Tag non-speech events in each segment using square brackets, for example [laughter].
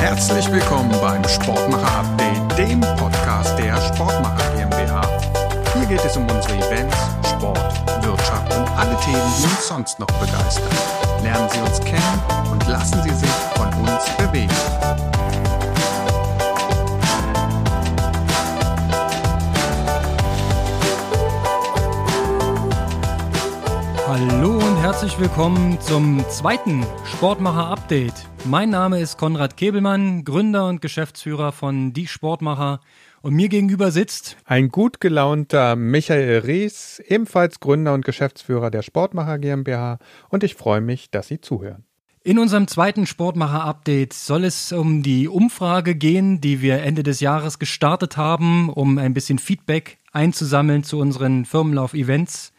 Herzlich willkommen beim Sportmacher Update, dem Podcast der Sportmacher GmbH. Hier geht es um unsere Events, Sport, Wirtschaft und alle Themen, die uns sonst noch begeistern. Lernen Sie uns kennen und lassen Sie sich von uns bewegen. Hallo herzlich willkommen zum zweiten Sportmacher Update. Mein Name ist Konrad Kebelmann, Gründer und Geschäftsführer von Die Sportmacher und mir gegenüber sitzt ein gut gelaunter Michael Ries, ebenfalls Gründer und Geschäftsführer der Sportmacher GmbH und ich freue mich, dass Sie zuhören. In unserem zweiten Sportmacher-Update soll es um die Umfrage gehen, die wir Ende des Jahres gestartet haben, um ein bisschen Feedback einzusammeln zu unseren Firmenlauf-Events.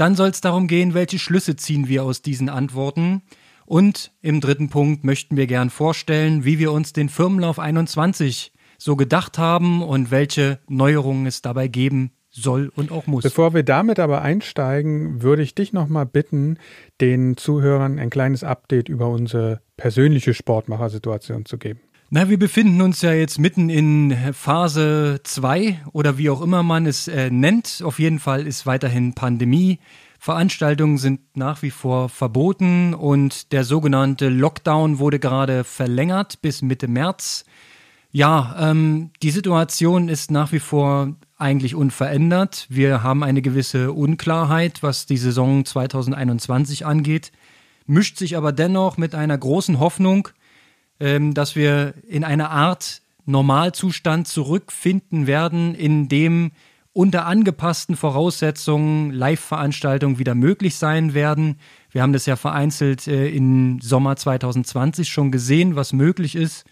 Dann soll es darum gehen, welche Schlüsse ziehen wir aus diesen Antworten. Und im dritten Punkt möchten wir gern vorstellen, wie wir uns den Firmenlauf 21 so gedacht haben und welche Neuerungen es dabei geben soll und auch muss. Bevor wir damit aber einsteigen, würde ich dich nochmal bitten, den Zuhörern ein kleines Update über unsere persönliche Sportmachersituation zu geben. Na, wir befinden uns ja jetzt mitten in Phase 2 oder wie auch immer man es äh, nennt. Auf jeden Fall ist weiterhin Pandemie. Veranstaltungen sind nach wie vor verboten und der sogenannte Lockdown wurde gerade verlängert bis Mitte März. Ja, ähm, die Situation ist nach wie vor eigentlich unverändert. Wir haben eine gewisse Unklarheit, was die Saison 2021 angeht, mischt sich aber dennoch mit einer großen Hoffnung, ähm, dass wir in eine Art Normalzustand zurückfinden werden, in dem unter angepassten Voraussetzungen Live-Veranstaltungen wieder möglich sein werden. Wir haben das ja vereinzelt äh, im Sommer 2020 schon gesehen, was möglich ist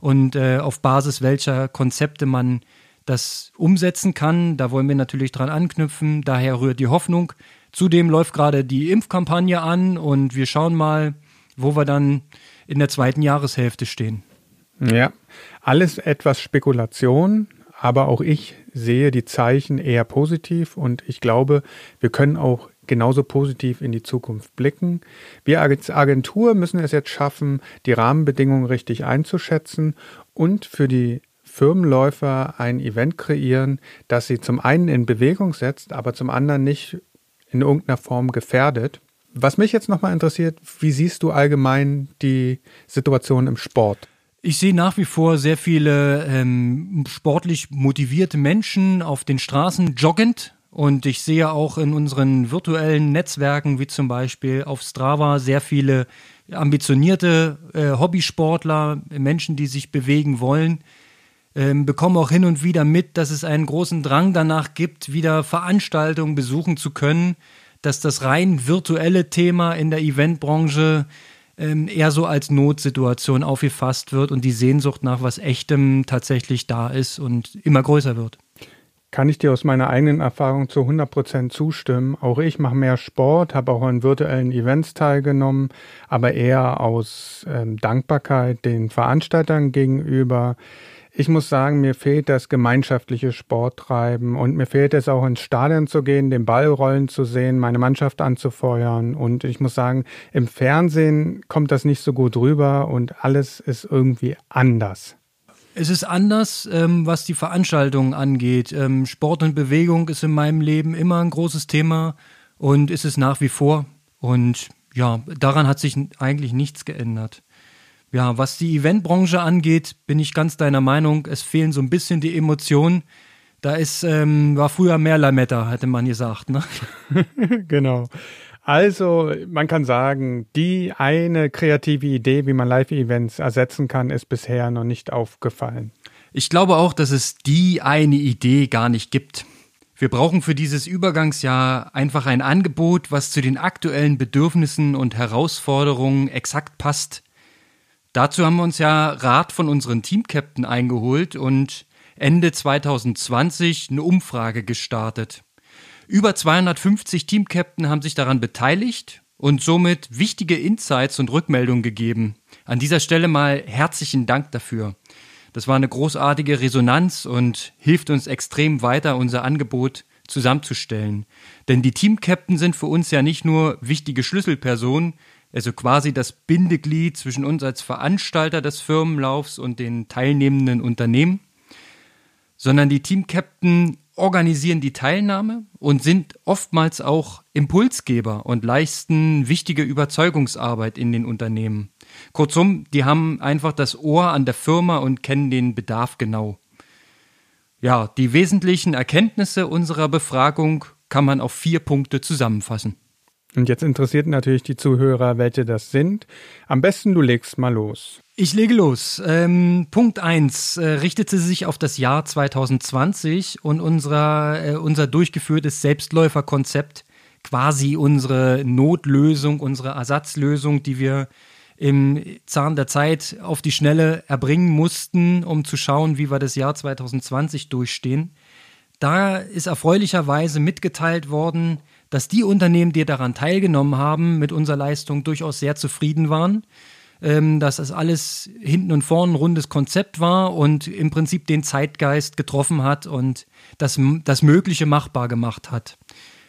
und äh, auf Basis welcher Konzepte man das umsetzen kann. Da wollen wir natürlich dran anknüpfen. Daher rührt die Hoffnung. Zudem läuft gerade die Impfkampagne an und wir schauen mal, wo wir dann in der zweiten Jahreshälfte stehen. Ja, alles etwas Spekulation, aber auch ich sehe die Zeichen eher positiv und ich glaube, wir können auch genauso positiv in die Zukunft blicken. Wir als Agentur müssen es jetzt schaffen, die Rahmenbedingungen richtig einzuschätzen und für die Firmenläufer ein Event kreieren, das sie zum einen in Bewegung setzt, aber zum anderen nicht in irgendeiner Form gefährdet. Was mich jetzt nochmal interessiert, wie siehst du allgemein die Situation im Sport? Ich sehe nach wie vor sehr viele ähm, sportlich motivierte Menschen auf den Straßen joggend. Und ich sehe auch in unseren virtuellen Netzwerken, wie zum Beispiel auf Strava, sehr viele ambitionierte äh, Hobbysportler, Menschen, die sich bewegen wollen. Ähm, bekomme auch hin und wieder mit, dass es einen großen Drang danach gibt, wieder Veranstaltungen besuchen zu können dass das rein virtuelle Thema in der Eventbranche ähm, eher so als Notsituation aufgefasst wird und die Sehnsucht nach was Echtem tatsächlich da ist und immer größer wird. Kann ich dir aus meiner eigenen Erfahrung zu 100 Prozent zustimmen. Auch ich mache mehr Sport, habe auch an virtuellen Events teilgenommen, aber eher aus ähm, Dankbarkeit den Veranstaltern gegenüber ich muss sagen, mir fehlt das gemeinschaftliche Sporttreiben und mir fehlt es auch ins Stadion zu gehen, den Ball rollen zu sehen, meine Mannschaft anzufeuern. Und ich muss sagen, im Fernsehen kommt das nicht so gut rüber und alles ist irgendwie anders. Es ist anders, ähm, was die Veranstaltungen angeht. Ähm, Sport und Bewegung ist in meinem Leben immer ein großes Thema und ist es nach wie vor. Und ja, daran hat sich eigentlich nichts geändert. Ja, was die Eventbranche angeht, bin ich ganz deiner Meinung. Es fehlen so ein bisschen die Emotionen. Da ist, ähm, war früher mehr Lametta, hätte man gesagt, ne? [laughs] genau. Also, man kann sagen, die eine kreative Idee, wie man Live-Events ersetzen kann, ist bisher noch nicht aufgefallen. Ich glaube auch, dass es die eine Idee gar nicht gibt. Wir brauchen für dieses Übergangsjahr einfach ein Angebot, was zu den aktuellen Bedürfnissen und Herausforderungen exakt passt. Dazu haben wir uns ja Rat von unseren Teamcaptain eingeholt und Ende 2020 eine Umfrage gestartet. Über 250 Teamcaptain haben sich daran beteiligt und somit wichtige Insights und Rückmeldungen gegeben. An dieser Stelle mal herzlichen Dank dafür. Das war eine großartige Resonanz und hilft uns extrem weiter, unser Angebot zusammenzustellen. Denn die Teamcaptain sind für uns ja nicht nur wichtige Schlüsselpersonen, also quasi das Bindeglied zwischen uns als Veranstalter des Firmenlaufs und den teilnehmenden Unternehmen, sondern die Teamcaptain organisieren die Teilnahme und sind oftmals auch Impulsgeber und leisten wichtige Überzeugungsarbeit in den Unternehmen. Kurzum, die haben einfach das Ohr an der Firma und kennen den Bedarf genau. Ja, die wesentlichen Erkenntnisse unserer Befragung kann man auf vier Punkte zusammenfassen. Und jetzt interessiert natürlich die Zuhörer, welche das sind. Am besten du legst mal los. Ich lege los. Ähm, Punkt 1 äh, richtete sich auf das Jahr 2020 und unser, äh, unser durchgeführtes Selbstläuferkonzept, quasi unsere Notlösung, unsere Ersatzlösung, die wir im Zahn der Zeit auf die Schnelle erbringen mussten, um zu schauen, wie wir das Jahr 2020 durchstehen. Da ist erfreulicherweise mitgeteilt worden, dass die Unternehmen, die daran teilgenommen haben, mit unserer Leistung durchaus sehr zufrieden waren, ähm, dass das alles hinten und vorne ein rundes Konzept war und im Prinzip den Zeitgeist getroffen hat und das, das Mögliche machbar gemacht hat.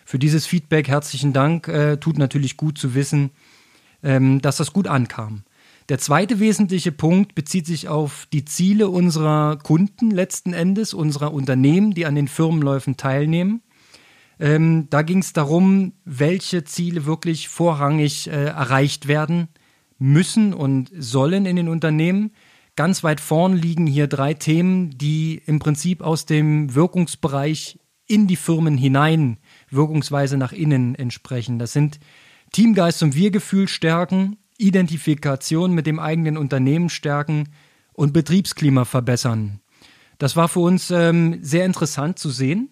Für dieses Feedback herzlichen Dank. Äh, tut natürlich gut zu wissen, ähm, dass das gut ankam. Der zweite wesentliche Punkt bezieht sich auf die Ziele unserer Kunden letzten Endes, unserer Unternehmen, die an den Firmenläufen teilnehmen. Ähm, da ging es darum, welche Ziele wirklich vorrangig äh, erreicht werden müssen und sollen in den Unternehmen. Ganz weit vorn liegen hier drei Themen, die im Prinzip aus dem Wirkungsbereich in die Firmen hinein, wirkungsweise nach innen entsprechen. Das sind Teamgeist und Wir-Gefühl stärken, Identifikation mit dem eigenen Unternehmen stärken und Betriebsklima verbessern. Das war für uns ähm, sehr interessant zu sehen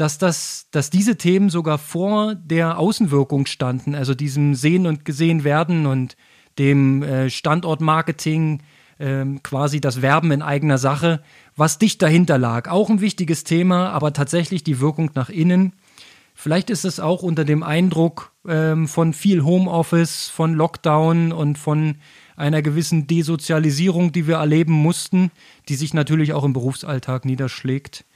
dass, das, dass diese Themen sogar vor der Außenwirkung standen, also diesem Sehen und Gesehen werden und dem äh, Standortmarketing, äh, quasi das Werben in eigener Sache, was dicht dahinter lag. Auch ein wichtiges Thema, aber tatsächlich die Wirkung nach innen. Vielleicht ist es auch unter dem Eindruck ähm, von viel Homeoffice, von Lockdown und von einer gewissen Desozialisierung, die wir erleben mussten, die sich natürlich auch im Berufsalltag niederschlägt.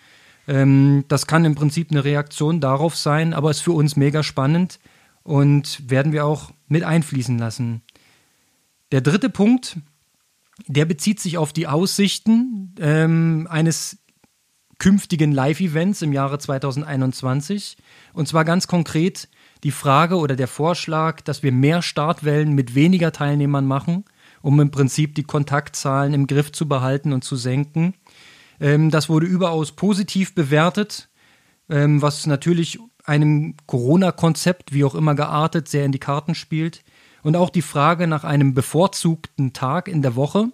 Ähm, das kann im Prinzip eine Reaktion darauf sein, aber ist für uns mega spannend und werden wir auch mit einfließen lassen. Der dritte Punkt, der bezieht sich auf die Aussichten ähm, eines künftigen Live-Events im Jahre 2021. Und zwar ganz konkret die Frage oder der Vorschlag, dass wir mehr Startwellen mit weniger Teilnehmern machen, um im Prinzip die Kontaktzahlen im Griff zu behalten und zu senken. Ähm, das wurde überaus positiv bewertet, ähm, was natürlich einem Corona-Konzept, wie auch immer geartet, sehr in die Karten spielt. Und auch die Frage nach einem bevorzugten Tag in der Woche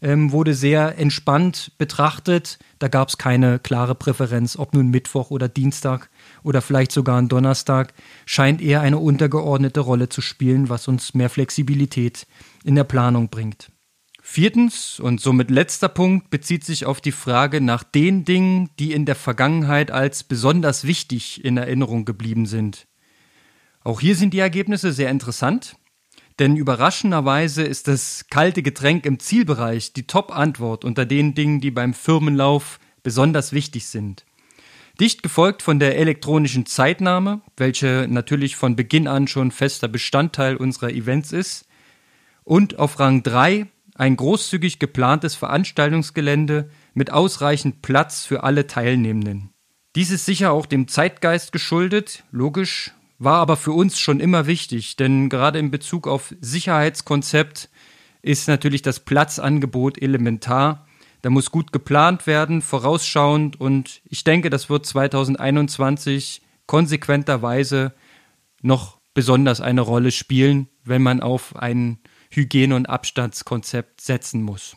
ähm, wurde sehr entspannt betrachtet. Da gab es keine klare Präferenz, ob nun Mittwoch oder Dienstag oder vielleicht sogar ein Donnerstag, scheint eher eine untergeordnete Rolle zu spielen, was uns mehr Flexibilität in der Planung bringt. Viertens und somit letzter Punkt bezieht sich auf die Frage nach den Dingen, die in der Vergangenheit als besonders wichtig in Erinnerung geblieben sind. Auch hier sind die Ergebnisse sehr interessant, denn überraschenderweise ist das kalte Getränk im Zielbereich die Top-Antwort unter den Dingen, die beim Firmenlauf besonders wichtig sind. Dicht gefolgt von der elektronischen Zeitnahme, welche natürlich von Beginn an schon fester Bestandteil unserer Events ist, und auf Rang 3 ein großzügig geplantes Veranstaltungsgelände mit ausreichend Platz für alle Teilnehmenden. Dies ist sicher auch dem Zeitgeist geschuldet, logisch, war aber für uns schon immer wichtig, denn gerade in Bezug auf Sicherheitskonzept ist natürlich das Platzangebot elementar. Da muss gut geplant werden, vorausschauend und ich denke, das wird 2021 konsequenterweise noch besonders eine Rolle spielen, wenn man auf einen Hygiene- und Abstandskonzept setzen muss.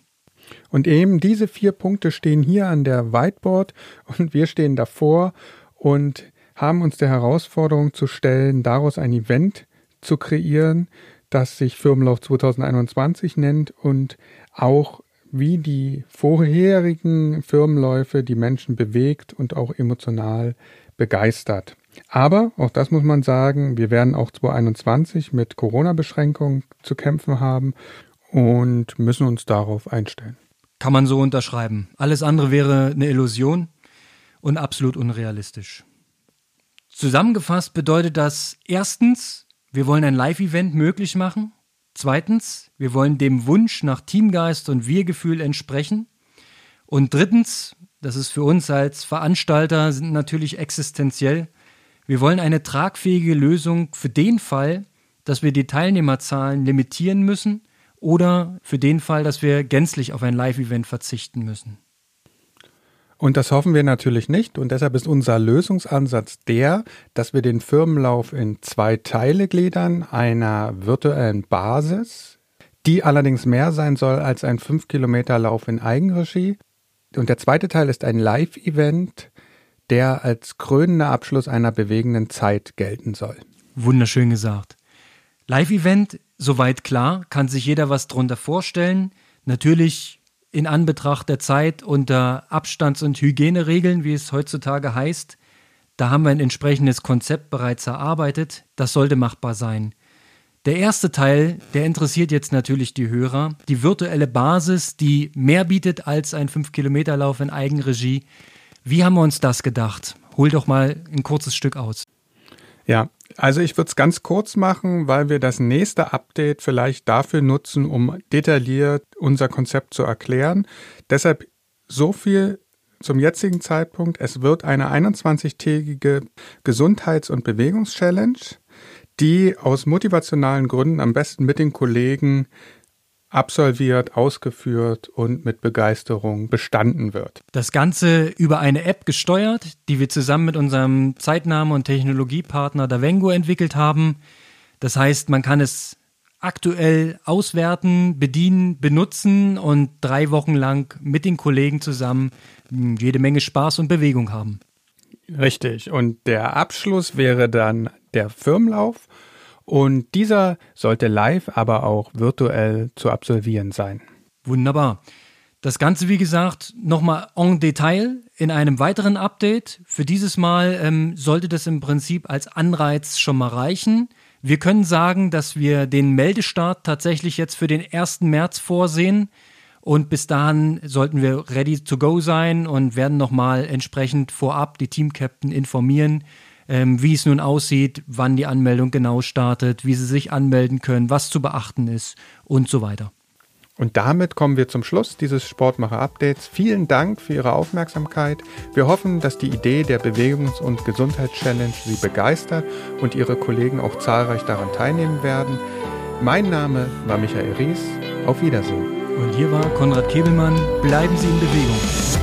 Und eben diese vier Punkte stehen hier an der Whiteboard und wir stehen davor und haben uns der Herausforderung zu stellen, daraus ein Event zu kreieren, das sich Firmenlauf 2021 nennt und auch wie die vorherigen Firmenläufe die Menschen bewegt und auch emotional begeistert. Aber, auch das muss man sagen, wir werden auch 2021 mit Corona-Beschränkungen zu kämpfen haben und müssen uns darauf einstellen. Kann man so unterschreiben. Alles andere wäre eine Illusion und absolut unrealistisch. Zusammengefasst bedeutet das erstens, wir wollen ein Live-Event möglich machen. Zweitens, wir wollen dem Wunsch nach Teamgeist und Wir-Gefühl entsprechen. Und drittens, das ist für uns als Veranstalter natürlich existenziell, wir wollen eine tragfähige Lösung für den Fall, dass wir die Teilnehmerzahlen limitieren müssen oder für den Fall, dass wir gänzlich auf ein Live-Event verzichten müssen. Und das hoffen wir natürlich nicht. Und deshalb ist unser Lösungsansatz der, dass wir den Firmenlauf in zwei Teile gliedern, einer virtuellen Basis, die allerdings mehr sein soll als ein 5-Kilometer-Lauf in Eigenregie. Und der zweite Teil ist ein Live-Event, der als krönender Abschluss einer bewegenden Zeit gelten soll. Wunderschön gesagt. Live-Event, soweit klar, kann sich jeder was drunter vorstellen. Natürlich in Anbetracht der Zeit unter Abstands- und Hygieneregeln, wie es heutzutage heißt. Da haben wir ein entsprechendes Konzept bereits erarbeitet. Das sollte machbar sein. Der erste Teil, der interessiert jetzt natürlich die Hörer. Die virtuelle Basis, die mehr bietet als ein 5-Kilometer-Lauf in Eigenregie. Wie haben wir uns das gedacht? Hol doch mal ein kurzes Stück aus. Ja, also ich würde es ganz kurz machen, weil wir das nächste Update vielleicht dafür nutzen, um detailliert unser Konzept zu erklären. Deshalb so viel zum jetzigen Zeitpunkt. Es wird eine 21-tägige Gesundheits- und Bewegungschallenge, die aus motivationalen Gründen am besten mit den Kollegen absolviert, ausgeführt und mit Begeisterung bestanden wird. Das Ganze über eine App gesteuert, die wir zusammen mit unserem Zeitnahme- und Technologiepartner Davengo entwickelt haben. Das heißt, man kann es aktuell auswerten, bedienen, benutzen und drei Wochen lang mit den Kollegen zusammen jede Menge Spaß und Bewegung haben. Richtig. Und der Abschluss wäre dann der Firmenlauf und dieser sollte live, aber auch virtuell zu absolvieren sein. Wunderbar. Das Ganze, wie gesagt, nochmal en Detail in einem weiteren Update. Für dieses Mal ähm, sollte das im Prinzip als Anreiz schon mal reichen. Wir können sagen, dass wir den Meldestart tatsächlich jetzt für den 1. März vorsehen. Und bis dahin sollten wir ready to go sein und werden nochmal entsprechend vorab die Teamcaptain informieren, ähm, wie es nun aussieht, wann die Anmeldung genau startet, wie sie sich anmelden können, was zu beachten ist und so weiter. Und damit kommen wir zum Schluss dieses Sportmacher-Updates. Vielen Dank für Ihre Aufmerksamkeit. Wir hoffen, dass die Idee der Bewegungs- und Gesundheitschallenge Sie begeistert und Ihre Kollegen auch zahlreich daran teilnehmen werden. Mein Name war Michael Ries. Auf Wiedersehen. Und hier war Konrad Kebelmann. Bleiben Sie in Bewegung.